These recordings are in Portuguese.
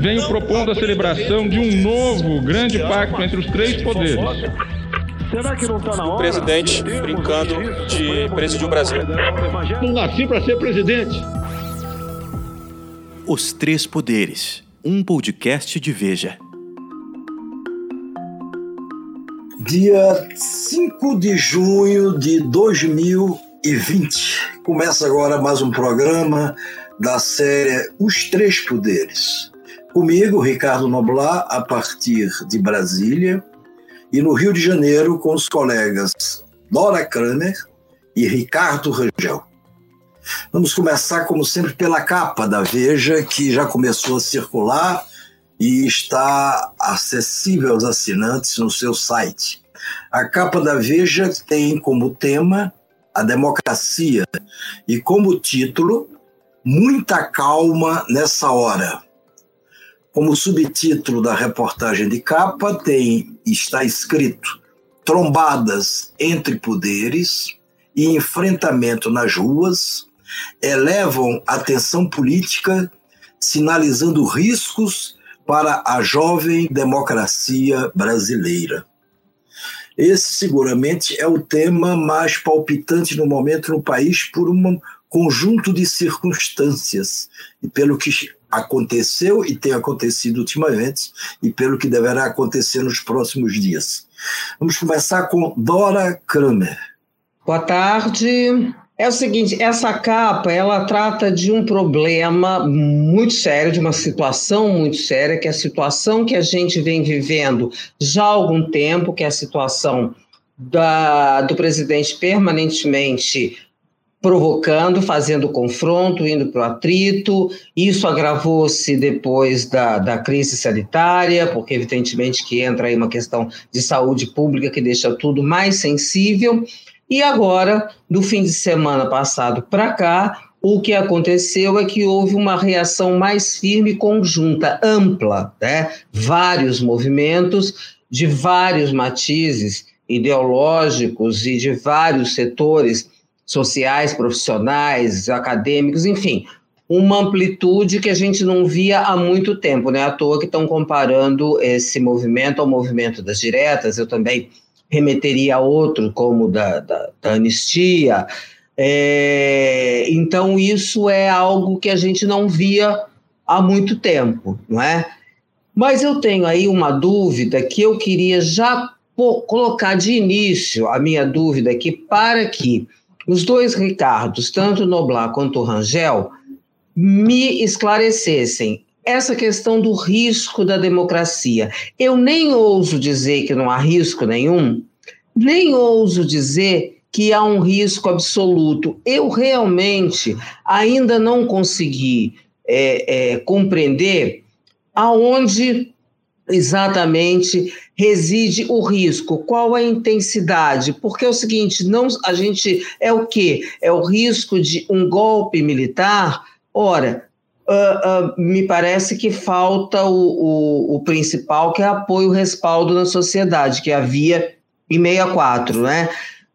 venho propondo a celebração de um novo grande pacto entre os três poderes. Será que não está na hora? O presidente brincando de presidir o Brasil. Não nasci para ser presidente. Os Três Poderes, um podcast de Veja. Dia 5 de junho de 2020. Começa agora mais um programa da série Os Três Poderes. Comigo, Ricardo Noblar, a partir de Brasília, e no Rio de Janeiro com os colegas Dora Kramer e Ricardo Rangel. Vamos começar, como sempre, pela capa da Veja, que já começou a circular e está acessível aos assinantes no seu site. A capa da Veja tem como tema a democracia e como título Muita calma nessa hora. Como subtítulo da reportagem de capa tem está escrito Trombadas entre poderes e enfrentamento nas ruas elevam a tensão política, sinalizando riscos para a jovem democracia brasileira. Esse seguramente é o tema mais palpitante no momento no país por um conjunto de circunstâncias e pelo que aconteceu e tem acontecido ultimamente e pelo que deverá acontecer nos próximos dias. Vamos começar com Dora Kramer. Boa tarde. É o seguinte, essa capa, ela trata de um problema muito sério, de uma situação muito séria, que é a situação que a gente vem vivendo já há algum tempo, que é a situação da, do presidente permanentemente provocando, fazendo confronto, indo para o atrito. Isso agravou-se depois da, da crise sanitária, porque evidentemente que entra aí uma questão de saúde pública que deixa tudo mais sensível. E agora, do fim de semana passado para cá, o que aconteceu é que houve uma reação mais firme, conjunta, ampla, né? vários movimentos de vários matizes ideológicos e de vários setores sociais, profissionais, acadêmicos, enfim, uma amplitude que a gente não via há muito tempo, né? À toa que estão comparando esse movimento ao movimento das diretas, eu também remeteria a outro, como da, da, da anistia. É, então, isso é algo que a gente não via há muito tempo, não é? Mas eu tenho aí uma dúvida que eu queria já colocar de início a minha dúvida aqui para que os dois Ricardos, tanto Noblar quanto Rangel, me esclarecessem essa questão do risco da democracia. Eu nem ouso dizer que não há risco nenhum, nem ouso dizer que há um risco absoluto. Eu realmente ainda não consegui é, é, compreender aonde exatamente reside o risco, qual a intensidade, porque é o seguinte, não a gente é o quê? É o risco de um golpe militar? Ora, uh, uh, me parece que falta o, o, o, principal, que é apoio respaldo na sociedade, que havia em 64, né?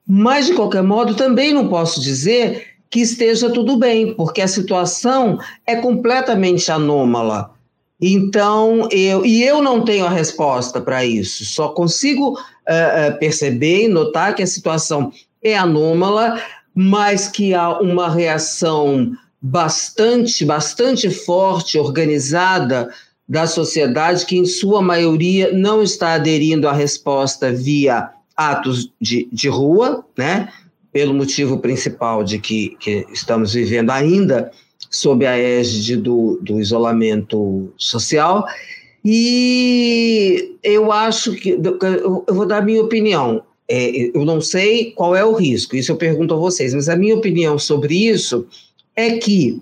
Mas, de qualquer modo, também não posso dizer que esteja tudo bem, porque a situação é completamente anômala. Então, eu, e eu não tenho a resposta para isso, só consigo uh, perceber e notar que a situação é anômala, mas que há uma reação bastante, bastante forte, organizada da sociedade, que em sua maioria não está aderindo à resposta via atos de, de rua, né? pelo motivo principal de que, que estamos vivendo ainda sob a égide do, do isolamento social. E eu acho que, eu vou dar a minha opinião, é, eu não sei qual é o risco, isso eu pergunto a vocês, mas a minha opinião sobre isso é que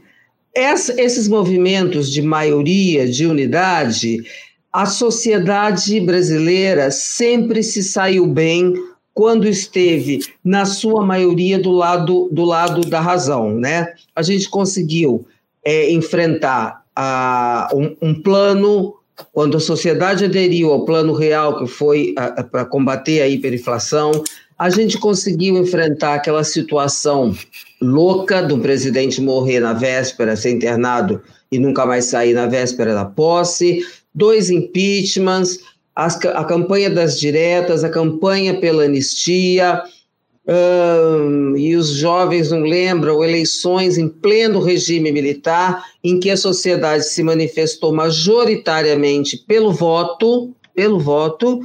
essa, esses movimentos de maioria, de unidade, a sociedade brasileira sempre se saiu bem quando esteve, na sua maioria, do lado, do lado da razão. Né? A gente conseguiu é, enfrentar a, um, um, plano, quando a sociedade aderiu ao plano real, que foi para combater a hiperinflação, a gente conseguiu enfrentar aquela situação louca do presidente morrer na véspera, ser internado e nunca mais sair na véspera da posse, dois impeachments, as, a campanha das diretas, a campanha pela anistia, e os jovens não lembram eleições em pleno regime militar, em que a sociedade se manifestou majoritariamente pelo voto, pelo voto,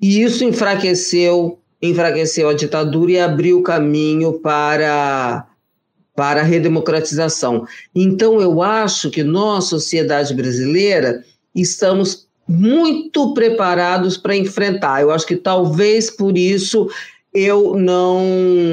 e isso enfraqueceu, enfraqueceu a ditadura e abriu caminho para para a redemocratização. Então eu acho que nós, sociedade brasileira, estamos muito preparados para enfrentar. Eu acho que talvez por isso eu não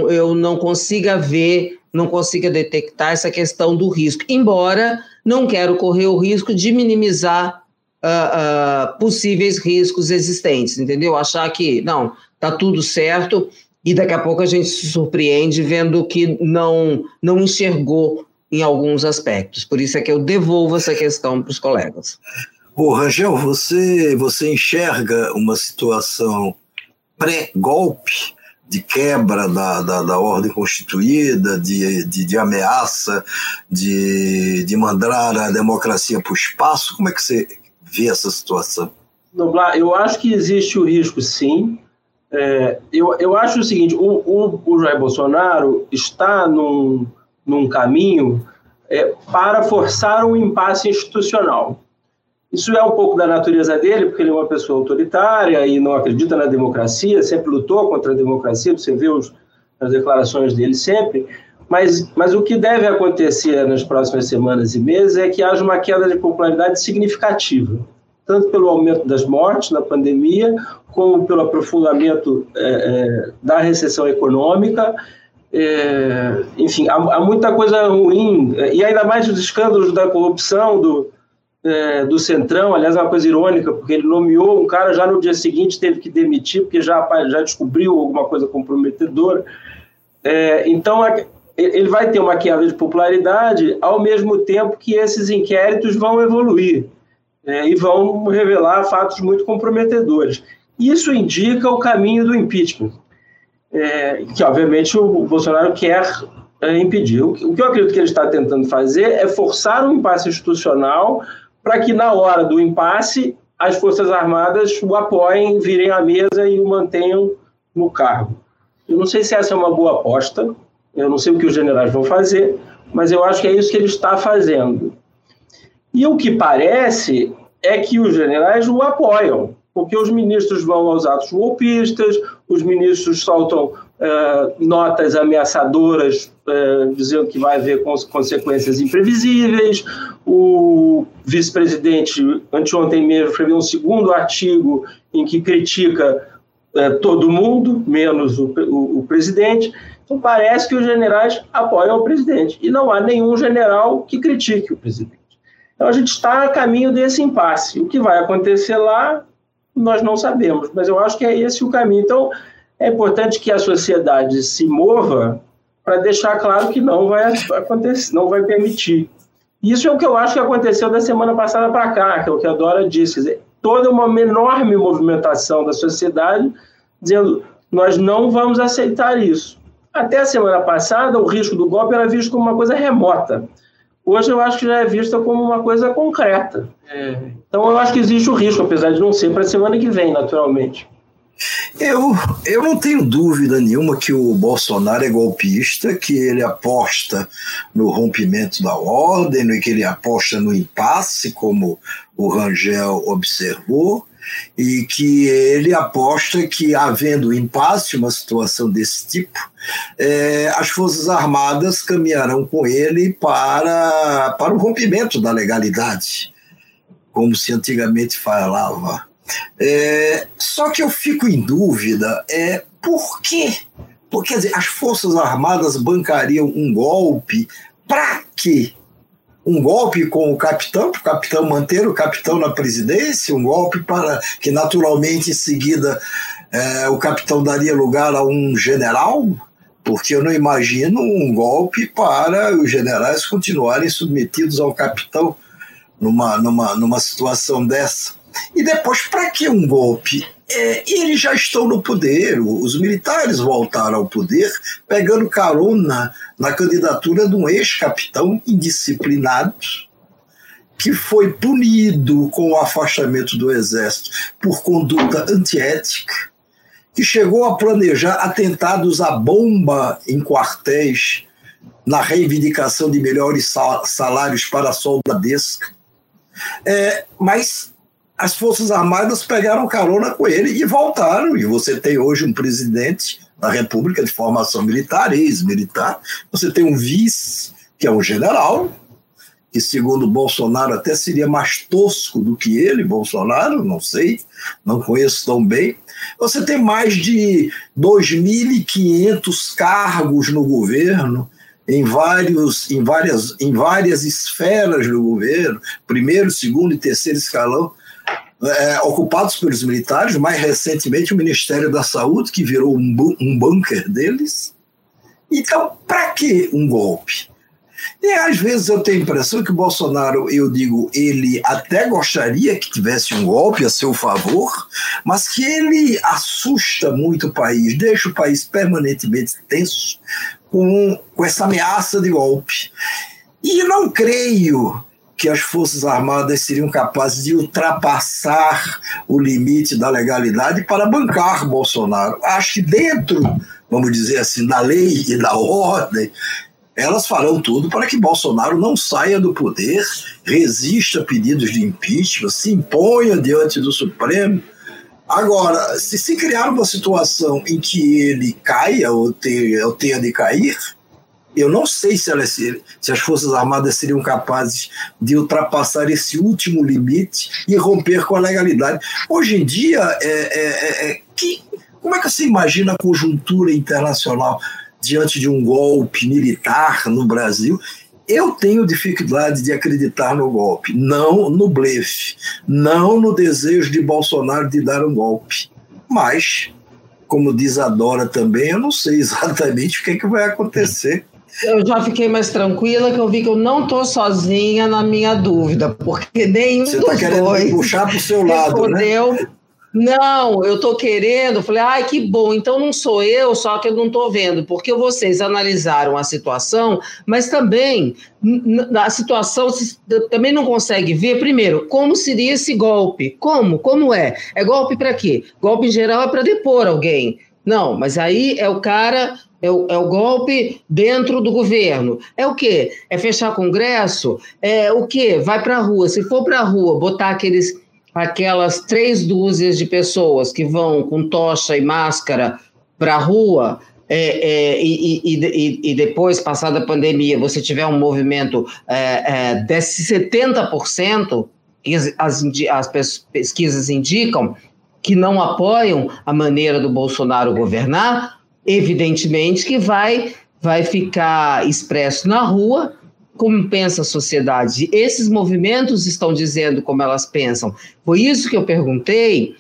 eu não consiga ver, não consiga detectar essa questão do risco. Embora não quero correr o risco de minimizar uh, uh, possíveis riscos existentes, entendeu? Achar que não está tudo certo e daqui a pouco a gente se surpreende vendo que não não enxergou em alguns aspectos. Por isso é que eu devolvo essa questão para os colegas. Ô, Rangel, você, você enxerga uma situação pré-golpe de quebra da, da, da, ordem constituída, de, de, de ameaça, de, de mandar a democracia para o espaço? Como é que você vê essa situação? Noblar, eu acho que existe o risco, sim. É, eu, eu acho o seguinte: o, o, o Jair Bolsonaro está num, num caminho é, para forçar um impasse institucional. Isso é um pouco da natureza dele, porque ele é uma pessoa autoritária e não acredita na democracia, sempre lutou contra a democracia, você vê os, as declarações dele sempre. Mas, mas o que deve acontecer nas próximas semanas e meses é que haja uma queda de popularidade significativa, tanto pelo aumento das mortes na pandemia, como pelo aprofundamento é, é, da recessão econômica. É, enfim, há, há, muita coisa ruim, e ainda mais os escândalos da corrupção, do, é, do Centrão, aliás, é uma coisa irônica, porque ele nomeou um cara já no dia seguinte teve que demitir, porque já, já descobriu alguma coisa comprometedora. É, então, ele vai ter uma queda de popularidade, ao mesmo tempo que esses inquéritos vão evoluir é, e vão revelar fatos muito comprometedores. Isso indica o caminho do impeachment, é, que obviamente o Bolsonaro quer é, impedir. O que eu acredito que ele está tentando fazer é forçar um impasse institucional para que na hora do impasse as Forças Armadas o apoiem, virem à mesa e o mantenham no cargo. Eu não sei se essa é uma boa aposta, eu não sei o que os generais vão fazer, mas eu acho que é isso que ele está fazendo. E o que parece é que os generais o apoiam, porque os ministros vão aos atos golpistas, os ministros soltam uh, notas ameaçadoras uh, dizendo que vai haver cons consequências imprevisíveis. O vice-presidente, anteontem mesmo, escreveu um segundo artigo em que critica uh, todo mundo, menos o, o, o presidente. Então, parece que os generais apoiam o presidente. E não há nenhum general que critique o presidente. Então, a gente está a caminho desse impasse. O que vai acontecer lá, nós não sabemos, mas eu acho que é esse o caminho. Então, é importante que a sociedade se mova para deixar claro que não vai acontecer, não vai permitir. Isso é o que eu acho que aconteceu da semana passada para cá, que é o que a Dora disse. Quer dizer, toda uma enorme movimentação da sociedade dizendo nós não vamos aceitar isso. Até a semana passada, o risco do golpe era visto como uma coisa remota. Hoje eu acho que já é vista como uma coisa concreta. É. Então eu acho que existe o risco, apesar de não ser para a semana que vem, naturalmente. Eu, eu não tenho dúvida nenhuma que o Bolsonaro é golpista, que ele aposta no rompimento da ordem, que ele aposta no impasse, como o Rangel observou, e que ele aposta que, havendo impasse, uma situação desse tipo, é, as Forças Armadas caminharão com ele para, para o rompimento da legalidade, como se antigamente falava é, só que eu fico em dúvida é por quê? Porque quer dizer, as Forças Armadas bancariam um golpe para quê? Um golpe com o capitão, para o capitão manter o capitão na presidência, um golpe para que naturalmente em seguida é, o capitão daria lugar a um general, porque eu não imagino um golpe para os generais continuarem submetidos ao capitão numa, numa, numa situação dessa. E depois, para que um golpe? É, eles já estão no poder, os militares voltaram ao poder, pegando carona na candidatura de um ex-capitão indisciplinado, que foi punido com o afastamento do exército por conduta antiética, que chegou a planejar atentados à bomba em quartéis na reivindicação de melhores salários para a soldadesca. É, mas as Forças Armadas pegaram carona com ele e voltaram. E você tem hoje um presidente da República de formação militar, ex-militar, você tem um vice, que é um general, que segundo Bolsonaro até seria mais tosco do que ele, Bolsonaro, não sei, não conheço tão bem. Você tem mais de 2.500 cargos no governo, em, vários, em, várias, em várias esferas do governo, primeiro, segundo e terceiro escalão, é, ocupados pelos militares, mais recentemente o Ministério da Saúde, que virou um, um bunker deles. Então, para que um golpe? E às vezes eu tenho a impressão que o Bolsonaro, eu digo, ele até gostaria que tivesse um golpe a seu favor, mas que ele assusta muito o país, deixa o país permanentemente tenso com, com essa ameaça de golpe. E não creio que as Forças Armadas seriam capazes de ultrapassar o limite da legalidade para bancar Bolsonaro. Acho que dentro, vamos dizer assim, da lei e da ordem, elas farão tudo para que Bolsonaro não saia do poder, resista a pedidos de impeachment, se imponha diante do Supremo. Agora, se se criar uma situação em que ele caia ou tenha, ou tenha de cair, eu não sei se, se as Forças Armadas seriam capazes de ultrapassar esse último limite e romper com a legalidade. Hoje em dia, é, é, é, é que, como é que você imagina a conjuntura internacional? diante de um golpe militar no Brasil, eu tenho dificuldade de acreditar no golpe, não no blefe, não no desejo de Bolsonaro de dar um golpe. Mas, como diz a Dora também, eu não sei exatamente o que, é que vai acontecer. Eu já fiquei mais tranquila que eu vi que eu não estou sozinha na minha dúvida, porque nenhum Você tá dos querendo dois puxar para o seu lado, né? Não, eu estou querendo. Falei, ai, que bom. Então não sou eu, só que eu não estou vendo, porque vocês analisaram a situação, mas também a situação também não consegue ver, primeiro, como seria esse golpe. Como? Como é? É golpe para quê? Golpe em geral é para depor alguém. Não, mas aí é o cara é o, é o, golpe dentro do governo. É o quê? É fechar congresso? É o quê? Vai para a rua. Se for para a rua, botar aqueles aquelas três dúzias de pessoas que vão com tocha e máscara para a rua é, é, e, e, e, depois, passada a pandemia, você tiver um movimento é, é, desse 70%, as, as pesquisas indicam que não apoiam a maneira do Bolsonaro governar, evidentemente que vai, vai ficar expresso na rua como pensa a sociedade. Esses movimentos estão dizendo como elas pensam. Foi isso que eu perguntei,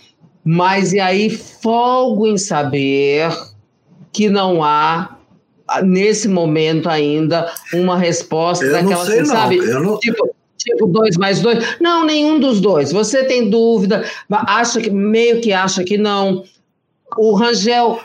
mas e aí folgo em saber que não há nesse momento ainda uma resposta eu daquela, sei, sabe? Não. Tipo, tipo dois mais dois. Não, nenhum dos dois. Você tem dúvida, acha que meio que acha que não. O Rangel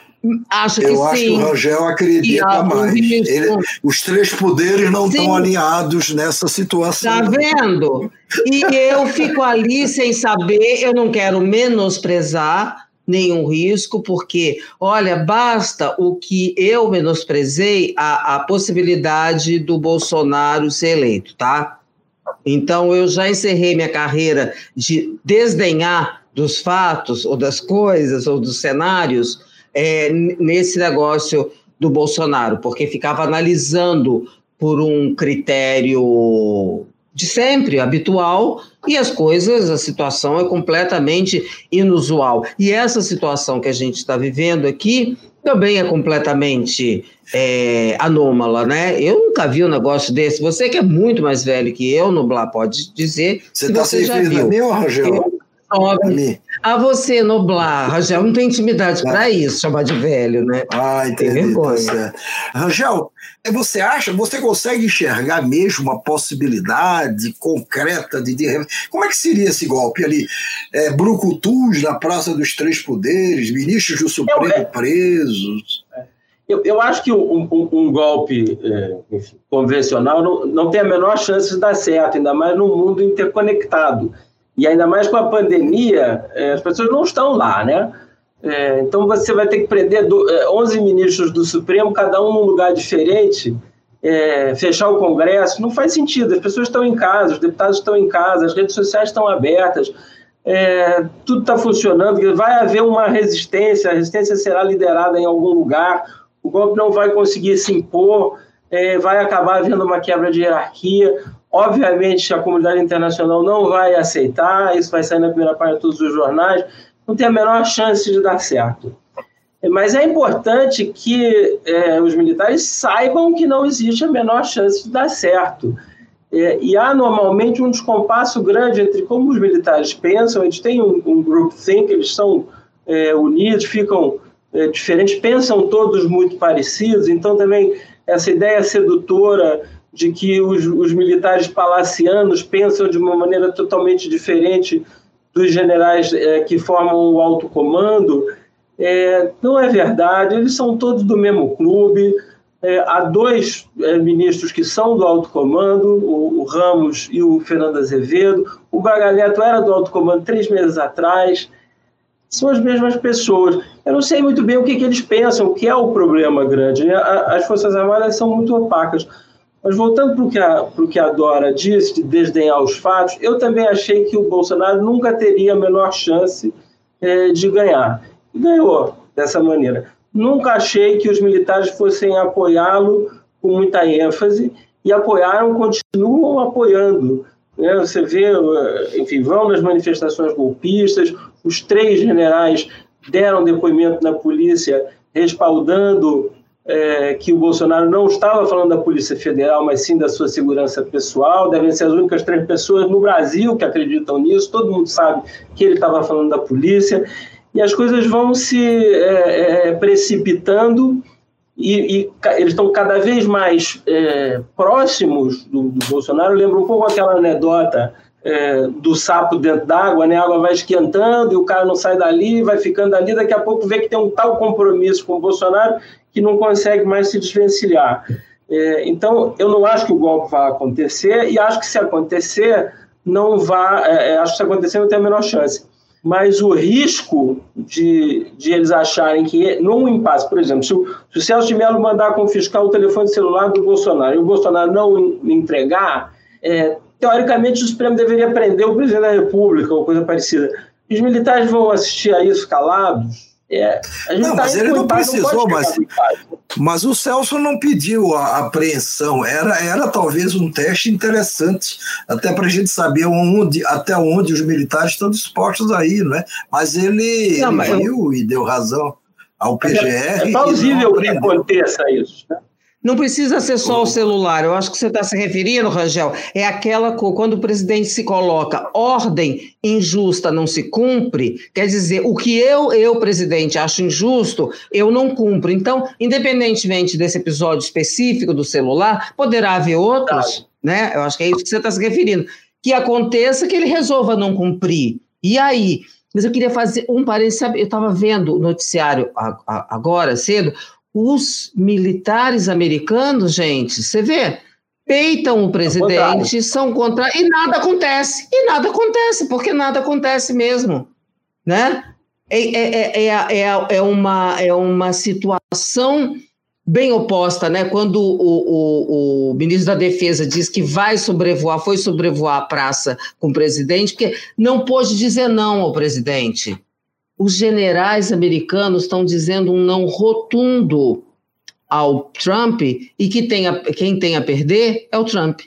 Acho que eu acho sim. que o Rangel acredita mais. Ele, os três poderes não sim. estão alinhados nessa situação. Está vendo? E eu fico ali sem saber, eu não quero menosprezar nenhum risco, porque, olha, basta o que eu menosprezei a, a possibilidade do Bolsonaro ser eleito, tá? Então, eu já encerrei minha carreira de desdenhar dos fatos, ou das coisas, ou dos cenários, é, nesse negócio do Bolsonaro, porque ficava analisando por um critério de sempre, habitual, e as coisas, a situação é completamente inusual. E essa situação que a gente está vivendo aqui também é completamente é, anômala, né? Eu nunca vi um negócio desse. Você que é muito mais velho que eu, Nublar, pode dizer. Você está se referindo a mim ou Rangel? Jovem. A você, Noblar. Rangel não tem intimidade ah. para isso, chamar de velho, né? Ah, entendi. Tem tá vergonha. Tá Rangel, é, você acha, você consegue enxergar mesmo uma possibilidade concreta de, de. Como é que seria esse golpe ali? É, Brucutus na Praça dos Três Poderes, ministros do Supremo Eu, presos. eu, eu acho que um, um, um golpe é, enfim, convencional não, não tem a menor chance de dar certo, ainda mais num mundo interconectado. E ainda mais com a pandemia, é, as pessoas não estão lá, né? É, então você vai ter que prender do, 11 ministros do Supremo, cada um num lugar diferente, é, fechar o Congresso, não faz sentido. As pessoas estão em casa, os deputados estão em casa, as redes sociais estão abertas, é, tudo está funcionando, vai haver uma resistência, a resistência será liderada em algum lugar, o golpe não vai conseguir se impor, é, vai acabar havendo uma quebra de hierarquia. Obviamente, a comunidade internacional não vai aceitar, isso vai sair na primeira página de todos os jornais, não tem a menor chance de dar certo. Mas é importante que é, os militares saibam que não existe a menor chance de dar certo. É, e há normalmente um descompasso grande entre como os militares pensam, eles têm um, um group think, eles são é, unidos, ficam é, diferentes, pensam todos muito parecidos, então também essa ideia sedutora de que os, os militares palacianos pensam de uma maneira totalmente diferente dos generais é, que formam o alto comando, é, não é verdade, eles são todos do mesmo clube. É, há dois é, ministros que são do alto comando, o, o, Ramos e o Fernando Azevedo. O Braga era do alto comando três meses atrás. São as mesmas pessoas. Eu não sei muito bem o que, que eles pensam, o que é o problema grande. Né? As Forças Armadas são muito opacas. Mas voltando para o que, a, que a Dora disse, de desdenhar os fatos, eu também achei que o Bolsonaro nunca teria a menor chance é, de ganhar e ganhou dessa maneira. Nunca achei que os militares fossem apoiá-lo com muita ênfase e apoiaram, continuam apoiando. Né? Você vê, eh, enfim, vão nas manifestações golpistas, os três generais deram depoimento na polícia respaldando é, que o Bolsonaro não estava falando da Polícia Federal, mas sim da sua segurança pessoal. Devem ser as únicas três pessoas no Brasil que acreditam nisso. Todo mundo sabe que ele estava falando da polícia e as coisas vão se é, é, precipitando e, e, eles estão cada vez mais é, próximos do, do, Bolsonaro. Lembra um pouco aquela anedota é, do sapo dentro d'água, né? a água vai esquentando e o cara não sai dali, vai ficando ali, daqui a pouco vê que tem um tal compromisso com o Bolsonaro que não consegue mais se desvencilhar. É, então, eu não acho que o golpe vai acontecer e acho que se acontecer, não vai, é, é, acho que se acontecer não tem a menor chance mas o risco de, de eles acharem que, num impasse, por exemplo, se o, se o Celso de Mello mandar confiscar o telefone celular do Bolsonaro e o Bolsonaro não entregar, é, teoricamente o Supremo deveria prender o presidente da República ou coisa parecida. Os militares vão assistir a isso calados? É, não, tá mas ele não precisou, não mas, mas o Celso não pediu a apreensão. Era, era talvez um teste interessante, até para a gente saber onde, até onde os militares estão dispostos a ir, né? Mas ele, não, mas viu eu... e deu razão ao PGR. É, é plausível que aconteça isso. Né? Não precisa ser só o celular, eu acho que você está se referindo, Rangel, é aquela quando o presidente se coloca ordem injusta não se cumpre, quer dizer, o que eu, eu, presidente, acho injusto, eu não cumpro. Então, independentemente desse episódio específico do celular, poderá haver outros, né? Eu acho que é isso que você está se referindo. Que aconteça que ele resolva não cumprir. E aí? Mas eu queria fazer um parênteses, eu estava vendo o noticiário agora cedo, os militares americanos, gente, você vê, peitam o presidente, são contra. E nada acontece. E nada acontece, porque nada acontece mesmo. Né? É, é, é, é, é, uma, é uma situação bem oposta, né? Quando o, o, o, ministro da Defesa diz que vai sobrevoar, foi sobrevoar a praça com o presidente, porque não pôde dizer não ao presidente os generais americanos estão dizendo um não rotundo ao Trump e que tem a, quem tem a perder é o Trump.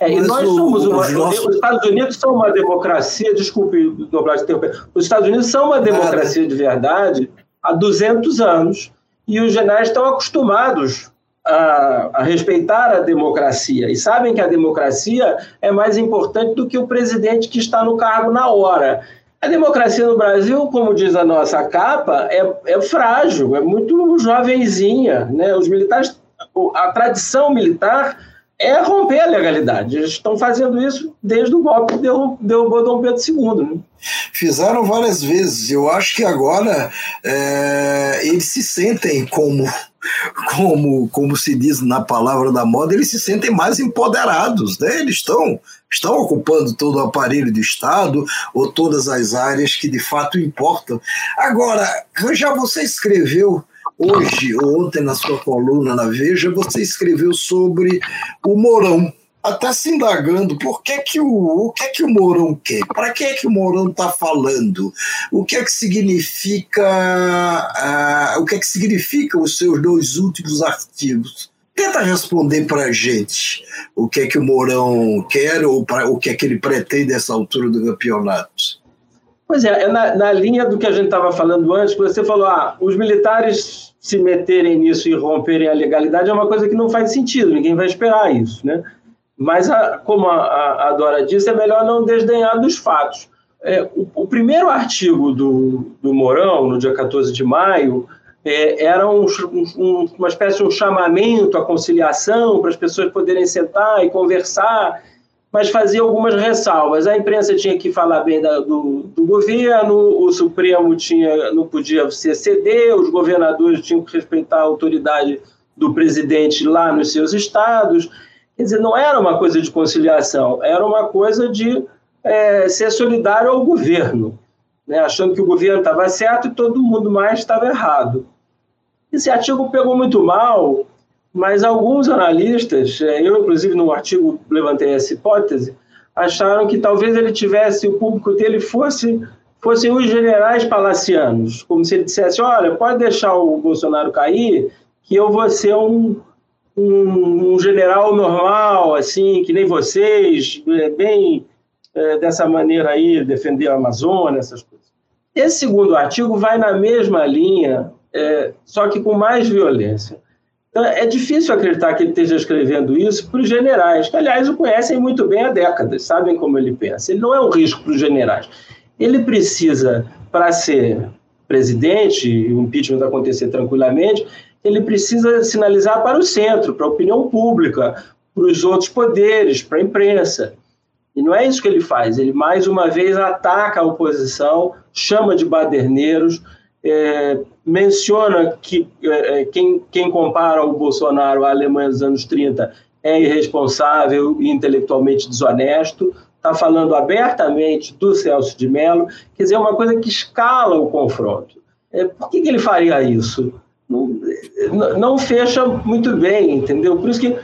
É, e nós somos uma, os Estados Unidos são uma democracia, desculpe dobrar de tempo, os Estados Unidos são uma democracia de verdade há 200 anos e os generais estão acostumados a, a, respeitar a democracia e sabem que a democracia é mais importante do que o presidente que está no cargo na hora. A democracia no Brasil, como diz a nossa capa, é, é frágil, é muito jovenzinha. Né? Os militares, a tradição militar é romper a legalidade. Eles estão fazendo isso desde o golpe que derrubou Dom Pedro II. Né? Fizeram várias vezes. Eu acho que agora é, eles se sentem como, como, como se diz na palavra da moda, eles se sentem mais empoderados, né? Eles estão estão ocupando todo o aparelho do Estado ou todas as áreas que de fato importam. Agora, já você escreveu hoje ou ontem na sua coluna na Veja, você escreveu sobre o Mourão até se indagando por que que o, o que que o Mourão quer, para que que o Mourão está falando, o que é que significa, uh, o que é que significa os seus dois últimos artigos. Tenta responder para a gente o que é que o Mourão quer ou pra, o que é que ele pretende nessa altura do campeonato. Pois é, é na, na linha do que a gente estava falando antes, você falou, ah, os militares se meterem nisso e romperem a legalidade é uma coisa que não faz sentido, ninguém vai esperar isso, né? Mas, a, como a, a, Dora disse, é melhor não desdenhar dos fatos. É, o, o, primeiro artigo do, do Mourão, no dia 14 de maio, é, era um, um, uma espécie de um chamamento à conciliação para as pessoas poderem sentar e conversar, mas fazia algumas ressalvas. A imprensa tinha que falar bem da, do, do, governo, o Supremo tinha, não podia se exceder, os governadores tinham que respeitar a autoridade do presidente lá nos seus estados. Quer dizer, não era uma coisa de conciliação, era uma coisa de é, ser solidário ao governo, né? achando que o governo estava certo e todo mundo mais estava errado. Esse artigo pegou muito mal, mas alguns analistas, é, eu inclusive no artigo levantei essa hipótese, acharam que talvez ele tivesse, o público dele fosse fossem os generais palacianos, como se ele dissesse, olha, pode deixar o Bolsonaro cair, que eu vou ser um, um, um, general normal, assim, que nem vocês, é, bem é, dessa maneira aí, defender a Amazônia, essas coisas. Esse segundo artigo vai na mesma linha, é, só que com mais violência. Então, é difícil acreditar que ele esteja escrevendo isso para os generais, que, aliás, o conhecem muito bem há décadas, sabem como ele pensa. Ele não é um risco para os generais. Ele precisa, para ser presidente, e o impeachment acontecer tranquilamente, ele precisa sinalizar para o centro, para a opinião pública, para os outros poderes, para a imprensa. E não é isso que ele faz. Ele, mais uma vez, ataca a oposição, chama de baderneiros, é, menciona que é, é quem, quem compara o Bolsonaro à Alemanha dos anos 30 é irresponsável e intelectualmente desonesto, está falando abertamente do Celso de Mello, quer dizer, é uma coisa que escala o confronto. É, por que, que ele faria isso? não, não fecha muito bem, entendeu? Por isso que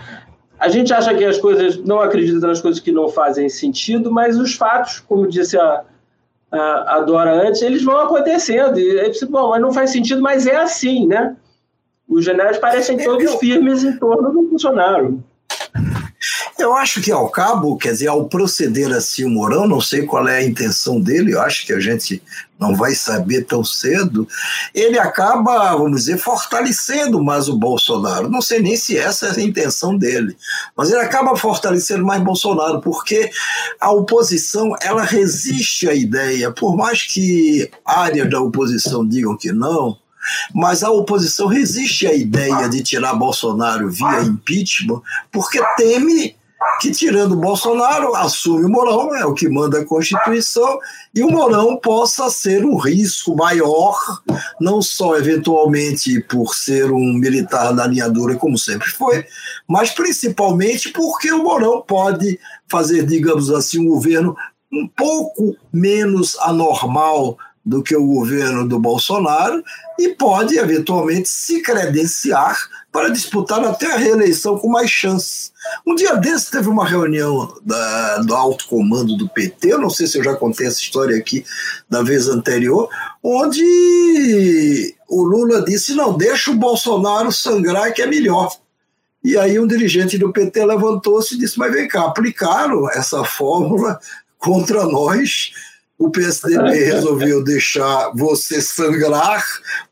a gente acha que as coisas, não acredita nas coisas que não fazem sentido, mas os fatos, como disse a, a, a Dora antes, eles vão acontecendo. E aí, bom, mas não faz sentido, mas é assim, né? Os generais parecem todos firmes em torno do funcionário. Eu acho que ao cabo, quer dizer, ao proceder assim o Mourão, não sei qual é a intenção dele, eu acho que a gente não vai saber tão cedo, ele acaba, vamos dizer, fortalecendo mais o Bolsonaro. Não sei nem se essa é a intenção dele, mas ele acaba fortalecendo mais Bolsonaro, porque a oposição, ela resiste à ideia, por mais que áreas da oposição digam que não, mas a oposição resiste à ideia de tirar Bolsonaro via impeachment, porque teme que, tirando Bolsonaro, assume o Mourão, é o que manda a Constituição, e o Mourão possa ser um risco maior, não só eventualmente por ser um militar da linha dura, como sempre foi, mas principalmente porque o Mourão pode fazer, digamos assim, um governo um pouco menos anormal do que o governo do Bolsonaro e pode, eventualmente, se credenciar para disputar até a reeleição com mais chances. Um dia desse teve uma reunião da, do alto comando do PT, eu não sei se eu já contei essa história aqui da vez anterior, onde o Lula disse: não, deixa o Bolsonaro sangrar que é melhor. E aí um dirigente do PT levantou-se e disse: mas vem cá, aplicaram essa fórmula contra nós o PSDB resolveu deixar você sangrar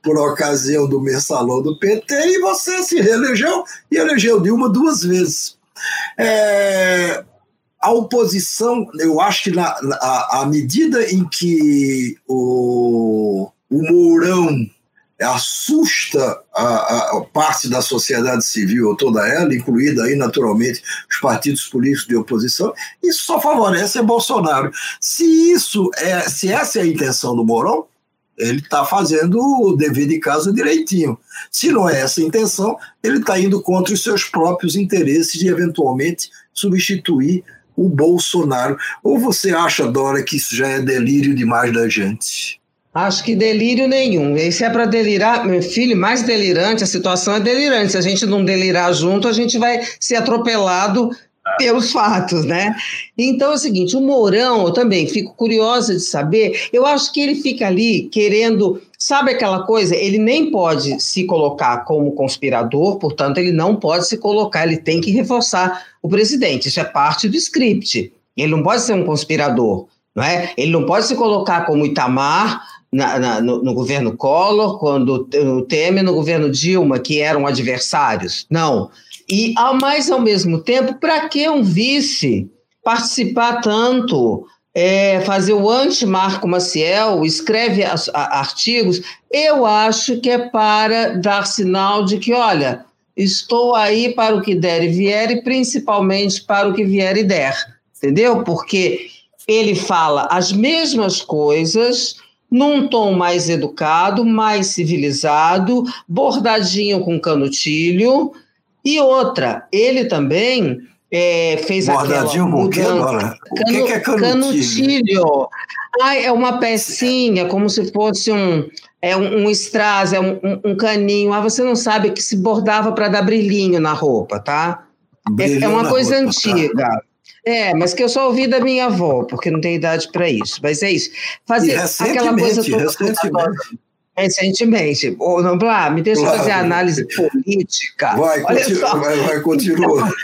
por ocasião do mensalão do PT e você se reelegeu e elegeu Dilma duas vezes. É, a oposição, eu acho que na, na, à medida em que o, o Mourão assusta a, a, parte da sociedade civil, toda ela, incluída aí naturalmente os partidos políticos de oposição, isso só favorece Bolsonaro. Se isso é, se essa é a intenção do Mourão, ele está fazendo o dever de casa direitinho. Se não é essa a intenção, ele está indo contra os seus próprios interesses de eventualmente substituir o Bolsonaro. Ou você acha, Dora, que isso já é delírio demais da gente? Acho que delírio nenhum. E se é para delirar, meu filho, mais delirante, a situação é delirante. Se a gente não delirar junto, a gente vai ser atropelado pelos fatos, né? Então é o seguinte, o Mourão, eu também fico curiosa de saber, eu acho que ele fica ali querendo, sabe aquela coisa, ele nem pode se colocar como conspirador, portanto ele não pode se colocar, ele tem que reforçar o presidente, isso é parte do script. Ele não pode ser um conspirador, não é? Ele não pode se colocar como Itamar, na, na, no, no, governo Collor, quando o Temer no governo Dilma, que eram adversários. Não. E, ao mais ao mesmo tempo, para que um vice participar tanto, é, fazer o anti-Marco Maciel, escreve a, artigos? Eu acho que é para dar sinal de que, olha, estou aí para o que der e vier, e principalmente para o que vier e der, entendeu? Porque ele fala as mesmas coisas num tom mais educado, mais civilizado, bordadinho com canutilho, e outra, ele também é, fez Bordadinho aquela mudança. Agora? O Canu, que, que é canutilho? canutilho. Ai, é uma pecinha, como se fosse um, é um, um strass, é um, um, um, caninho. Ah, você não sabe que se bordava para dar brilhinho na roupa, tá? Brilhinho é, é, uma coisa roupa, antiga. Tá? É, mas que eu só ouvi da minha avó, porque não tem idade para isso. Mas é isso. Fazer aquela coisa toda. Recentemente. Recentemente. Ô, Noblar, me deixa claro. fazer análise política. Vai, continua, vai, vai, continua.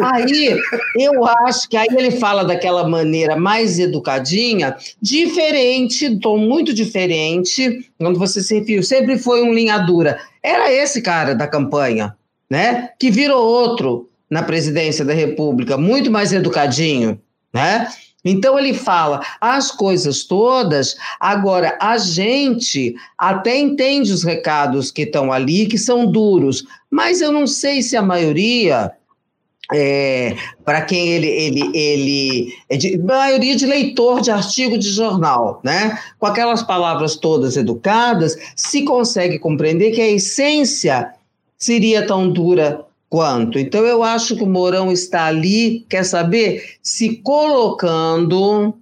Aí, eu acho que aí ele fala daquela maneira mais educadinha, diferente, tom muito diferente, quando você se referiu, sempre foi um linha dura. Era esse cara da campanha, né? Que virou outro na presidência da República, muito mais educadinho, né? Então ele fala as coisas todas, agora a gente até entende os recados que estão ali, que são duros, mas eu não sei se a maioria, é, para quem ele, ele, ele é de maioria de leitor de artigo de jornal, né? Com aquelas palavras todas educadas, se consegue compreender que a essência seria tão dura quanto. Então, eu acho que o Mourão está ali, quer saber, se colocando,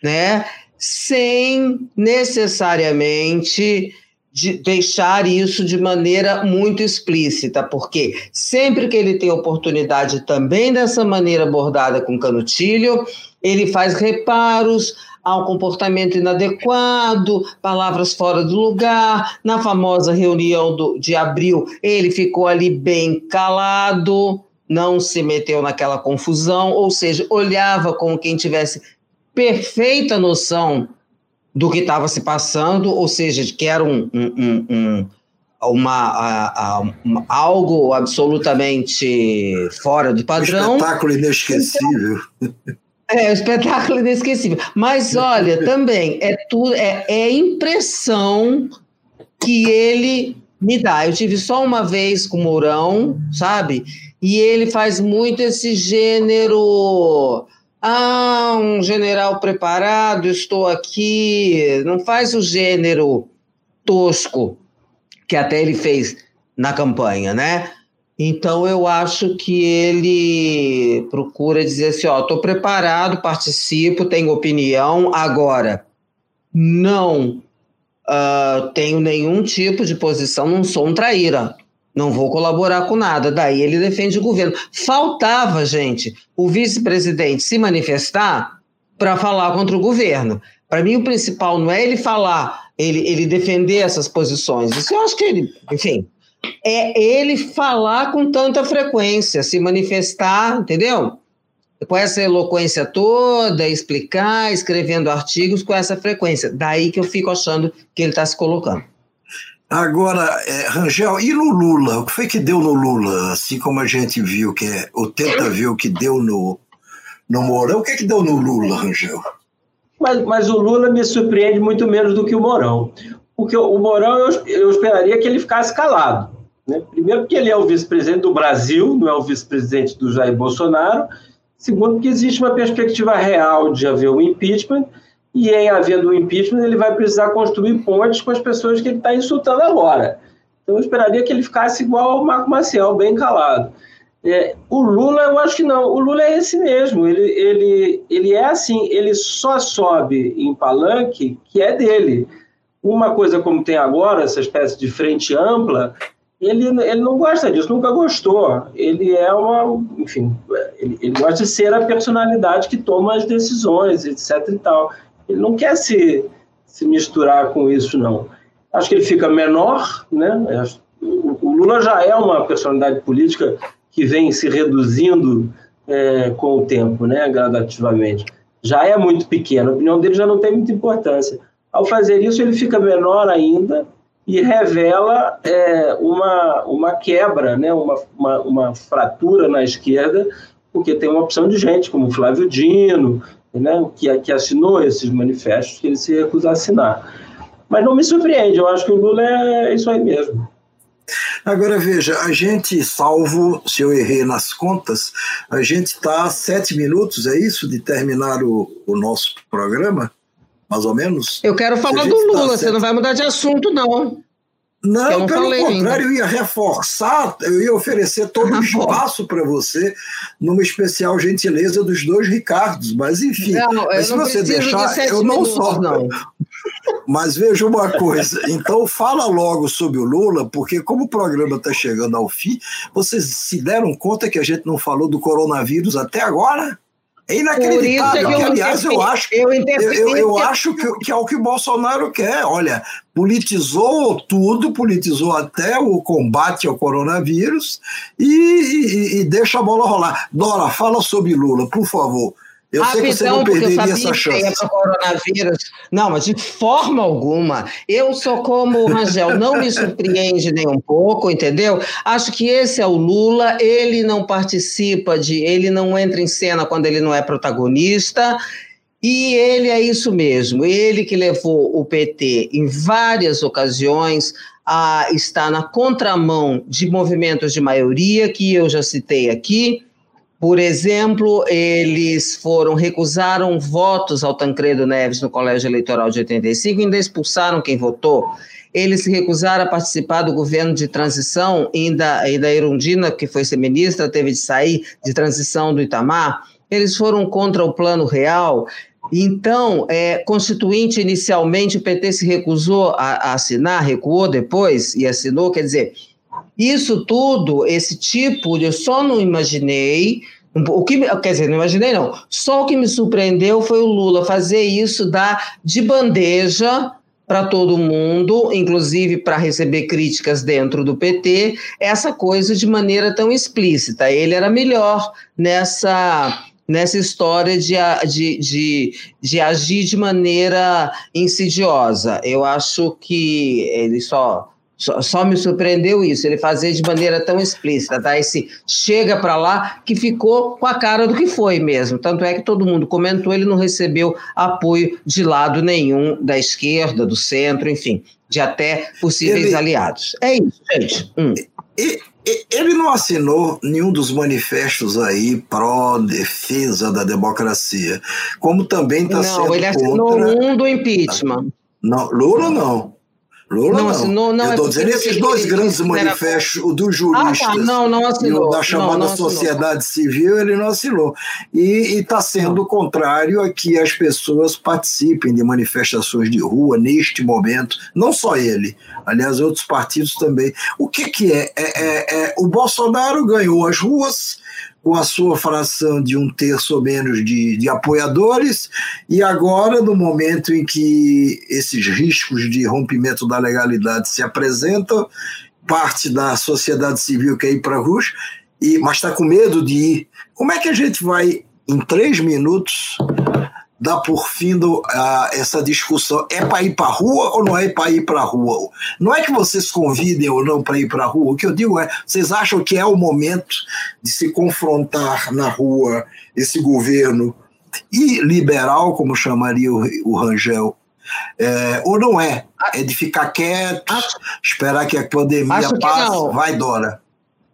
né, sem necessariamente de deixar isso de maneira muito explícita, porque sempre que ele tem oportunidade também dessa maneira abordada com canutilho, ele faz reparos, ao comportamento inadequado, palavras fora do lugar. Na famosa reunião do, de abril, ele ficou ali bem calado, não se meteu naquela confusão, ou seja, olhava como quem tivesse perfeita noção do que estava se passando, ou seja, que era um, um, um uma, algo absolutamente fora do padrão. Um espetáculo inesquecível. Então, é, o espetáculo inesquecível. Mas olha, também é tudo é, é impressão que ele me dá. Eu tive só uma vez com o Mourão, sabe? E ele faz muito esse gênero. Ah, um general preparado, estou aqui. Não faz o gênero tosco que até ele fez na campanha, né? Então, eu acho que ele procura dizer assim: ó, estou preparado, participo, tenho opinião, agora não uh, tenho nenhum tipo de posição, não sou um traíra, não vou colaborar com nada. Daí ele defende o governo. Faltava, gente, o vice-presidente se manifestar para falar contra o governo. Para mim, o principal não é ele falar, ele, ele defender essas posições. Isso eu acho que ele, enfim, é ele falar com tanta frequência, se manifestar, entendeu? Com essa eloquência toda, explicar, escrevendo artigos com essa frequência. Daí que eu fico achando que ele está se colocando. Agora, é, Rangel, e no Lula? O que foi que deu no Lula? Assim como a gente viu, que é, o tenta viu que deu no, no Mourão, o que, é que deu no Lula, Rangel? Mas, mas o Lula me surpreende muito menos do que o Mourão. porque o Mourão eu, eu esperaria que ele ficasse calado. Né? Primeiro, porque ele é o vice-presidente do Brasil, não é o vice-presidente do Jair Bolsonaro. Segundo, porque existe uma perspectiva real de haver um impeachment, e em havendo um impeachment, ele vai precisar construir pontes com as pessoas que ele está insultando agora. Então, eu esperaria que ele ficasse igual ao Marco Maciel, bem calado. É, o Lula, eu acho que não. O Lula é esse mesmo. Ele, ele, ele é assim, ele só sobe em palanque que é dele. Uma coisa como tem agora, essa espécie de frente ampla, ele, ele não gosta disso, nunca gostou. Ele é uma, enfim, ele, ele gosta de ser a personalidade que toma as decisões, etc e tal. Ele não quer se, se misturar com isso, não. Acho que ele fica menor, né? O, Lula já é uma personalidade política que vem se reduzindo é, com o tempo, né, gradativamente. Já é muito pequeno, a opinião dele já não tem muita importância. Ao fazer isso, ele fica menor ainda e revela é, uma, uma quebra, né, uma, uma, uma, fratura na esquerda, porque tem uma opção de gente, como Flávio Dino, né, que, que assinou esses manifestos que ele se recusa a assinar. Mas não me surpreende, eu acho que o Lula é isso aí mesmo. Agora veja, a gente, salvo se eu errei nas contas, a gente está a sete minutos, é isso, de terminar o, o nosso programa? Mais ou menos? Eu quero falar do tá Lula, tá você não vai mudar de assunto, não. Não, não pelo contrário, ainda. eu ia reforçar, eu ia oferecer todo o ah, espaço para você numa especial gentileza dos dois Ricardos, mas enfim, não, mas se você deixar, de eu não sou. Não. Mas veja uma coisa, então fala logo sobre o Lula, porque como o programa está chegando ao fim, vocês se deram conta que a gente não falou do coronavírus até agora? É inacreditável. Que, aliás, eu acho, eu, eu, eu acho que, que, é o que o Bolsonaro quer. Olha, politizou tudo, politizou até o combate ao coronavírus e, e, e deixa a bola rolar. Dora, fala sobre Lula, por favor. Eu Rapidão, sei que você não perderia essa chance. Que coronavírus. Não, mas de forma alguma. Eu sou como o Rangel, não me surpreende nem um pouco, entendeu? Acho que esse é o Lula, ele não participa de. Ele não entra em cena quando ele não é protagonista. E ele é isso mesmo, ele que levou o PT em várias ocasiões a estar na contramão de movimentos de maioria, que eu já citei aqui, por exemplo, eles foram recusaram votos ao Tancredo Neves no Colégio Eleitoral de 85 e ainda expulsaram quem votou. Eles se recusaram a participar do governo de transição, ainda, ainda Irundina, que foi ser ministra, teve de sair de transição do Itamar. Eles foram contra o Plano Real. Então, é, Constituinte, inicialmente, o PT se recusou a, a assinar, recuou depois e assinou, quer dizer, isso tudo, esse tipo, eu só não imaginei. O que, quer dizer, não imaginei, não. Só o que me surpreendeu foi o Lula fazer isso dar de bandeja para todo mundo, inclusive para receber críticas dentro do PT, essa coisa de maneira tão explícita. Ele era melhor nessa nessa história de, de, de, de agir de maneira insidiosa. Eu acho que ele só só, só, me surpreendeu isso, ele fazer de maneira tão explícita, tá? Esse chega para lá que ficou com a cara do que foi mesmo. Tanto é que todo mundo comentou, ele não recebeu apoio de lado nenhum da esquerda, do centro, enfim, de até possíveis ele, aliados. É isso, gente. Hum. Ele não assinou nenhum dos manifestos aí pró-defesa da democracia, como também está sendo Não, ele assinou contra... um do impeachment. Não, Lula não. Lula não. Assinou, não, eu estou é dizendo esses dois grandes manifestos, o dos juristas ah, tá, não, não assinou, e o da chamada não, não sociedade civil, ele não assinou. E está sendo contrário a que as pessoas participem de manifestações de rua neste momento, não só ele, aliás, outros partidos também. O que, que é? é, é, é o Bolsonaro ganhou as ruas, com a sua fração de um terço ou menos de, de apoiadores, e agora, no momento em que esses riscos de rompimento da legalidade se apresentam, parte da sociedade civil quer ir para a rua, e, mas está com medo de ir. Como é que a gente vai, em três minutos, dá por fim do, uh, essa discussão. É para ir para a rua ou não é para ir para a rua? Não é que vocês convidem ou não para ir para a rua. O que eu digo é: vocês acham que é o momento de se confrontar na rua esse governo liberal, como chamaria o, o Rangel, É, ou não é? É de ficar quieto, Acho- esperar que a pandemia Acho passe, vai Dora.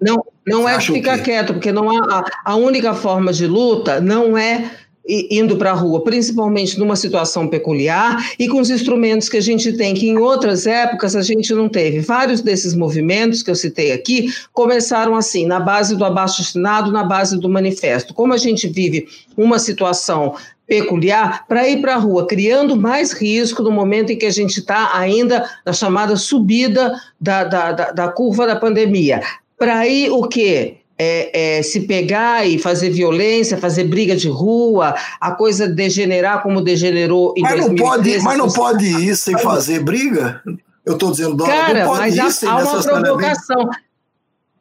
Não, não é Acha o ficar quieto, porque não há, a, a única forma de luta não é indo para a rua, principalmente numa situação peculiar e com os instrumentos que a gente tem, que em outras épocas a gente não teve. Vários desses movimentos que eu citei aqui começaram assim, na base do abaixo-assinado, na base do manifesto. Como a gente vive uma situação peculiar, para ir para a rua, criando mais risco no momento em que a gente está ainda na chamada subida da, da, da, da curva da pandemia. Para ir o quê? É, é, se pegar e fazer violência, fazer briga de rua, a coisa degenerar como degenerou em Mas não 2013. pode, mas não com- pode ir sem fazer briga? Eu estou dizendo, Dora, Cara, não pode mas há, há uma provocação.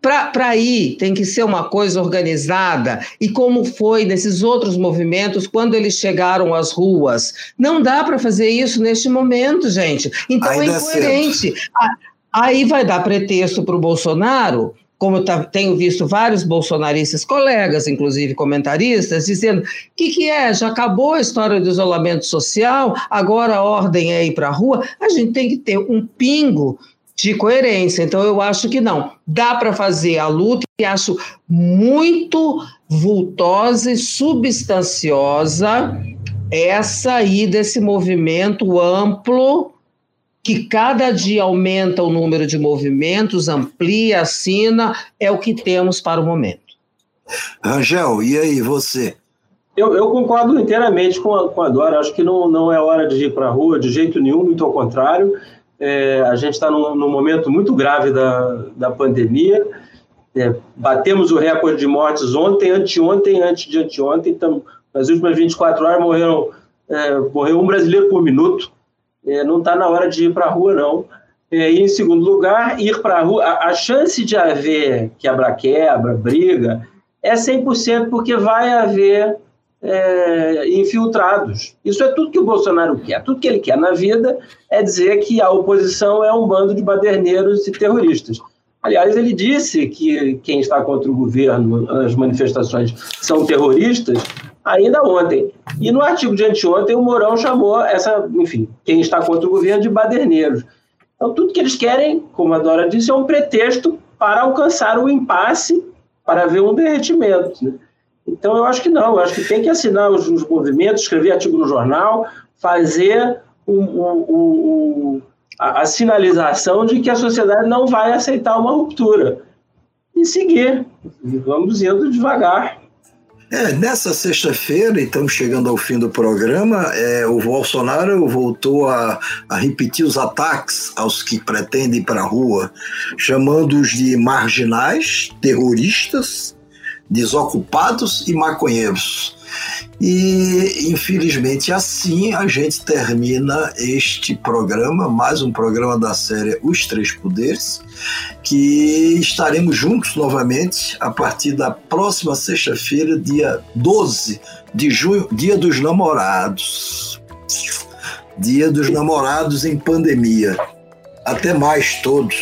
Para ir, tem que ser uma coisa organizada. E como foi nesses outros movimentos, quando eles chegaram às ruas. Não dá para fazer isso neste momento, gente. Então Ainda é é incoerente. A- Aí vai dar pretexto para o Bolsonaro, como eu tenho visto vários bolsonaristas, colegas, inclusive comentaristas, dizendo: o que, que é? Já acabou a história do isolamento social, agora a ordem é ir para a rua. A gente tem que ter um pingo de coerência. Então, eu acho que não. Dá para fazer a luta e acho muito vultosa e substanciosa essa aí desse movimento amplo que cada dia aumenta o número de movimentos, amplia, assina, é o que temos para o momento. Rangel, e aí, você? Eu, eu concordo inteiramente com a, com a Dora. Acho que não, não é hora de ir para a rua de jeito nenhum, muito ao contrário. É, a gente está num, num momento muito grave da, da pandemia. É, batemos o recorde de mortes ontem, anteontem, antes de anteontem. Então, nas últimas 24 horas morreram, é, morreu um brasileiro por minuto. É, não está na hora de ir para a rua, não. É, e, em segundo lugar, ir para a rua. A, chance de haver quebra-quebra, briga, é 100% porque vai haver é, infiltrados. Isso é tudo que o Bolsonaro quer. Tudo que ele quer na vida é dizer que a oposição é um bando de baderneiros e terroristas. Aliás, ele disse que quem está contra o governo, as manifestações, são terroristas, ainda ontem. E no artigo de anteontem, o Mourão chamou essa, enfim, quem está contra o governo de baderneiros. Então, tudo que eles querem, como a Dora disse, é um pretexto para alcançar o impasse, para ver um derretimento. Né? Então, eu acho que não, eu acho que tem que assinar os, os movimentos, escrever artigo no jornal, fazer o, a, a, sinalização de que a sociedade não vai aceitar uma ruptura. E seguir. Vamos indo devagar. É, nessa sexta-feira, estamos chegando ao fim do programa, é, o Bolsonaro voltou a, a, repetir os ataques aos que pretendem ir para a rua, chamando-os de marginais, terroristas, desocupados e maconheiros. E, infelizmente, assim a gente termina este programa, mais um programa da série Os Três Poderes, que estaremos juntos novamente a partir da próxima sexta-feira, dia 12 de junho, Dia dos Namorados. Dia dos Namorados em pandemia. Até mais todos.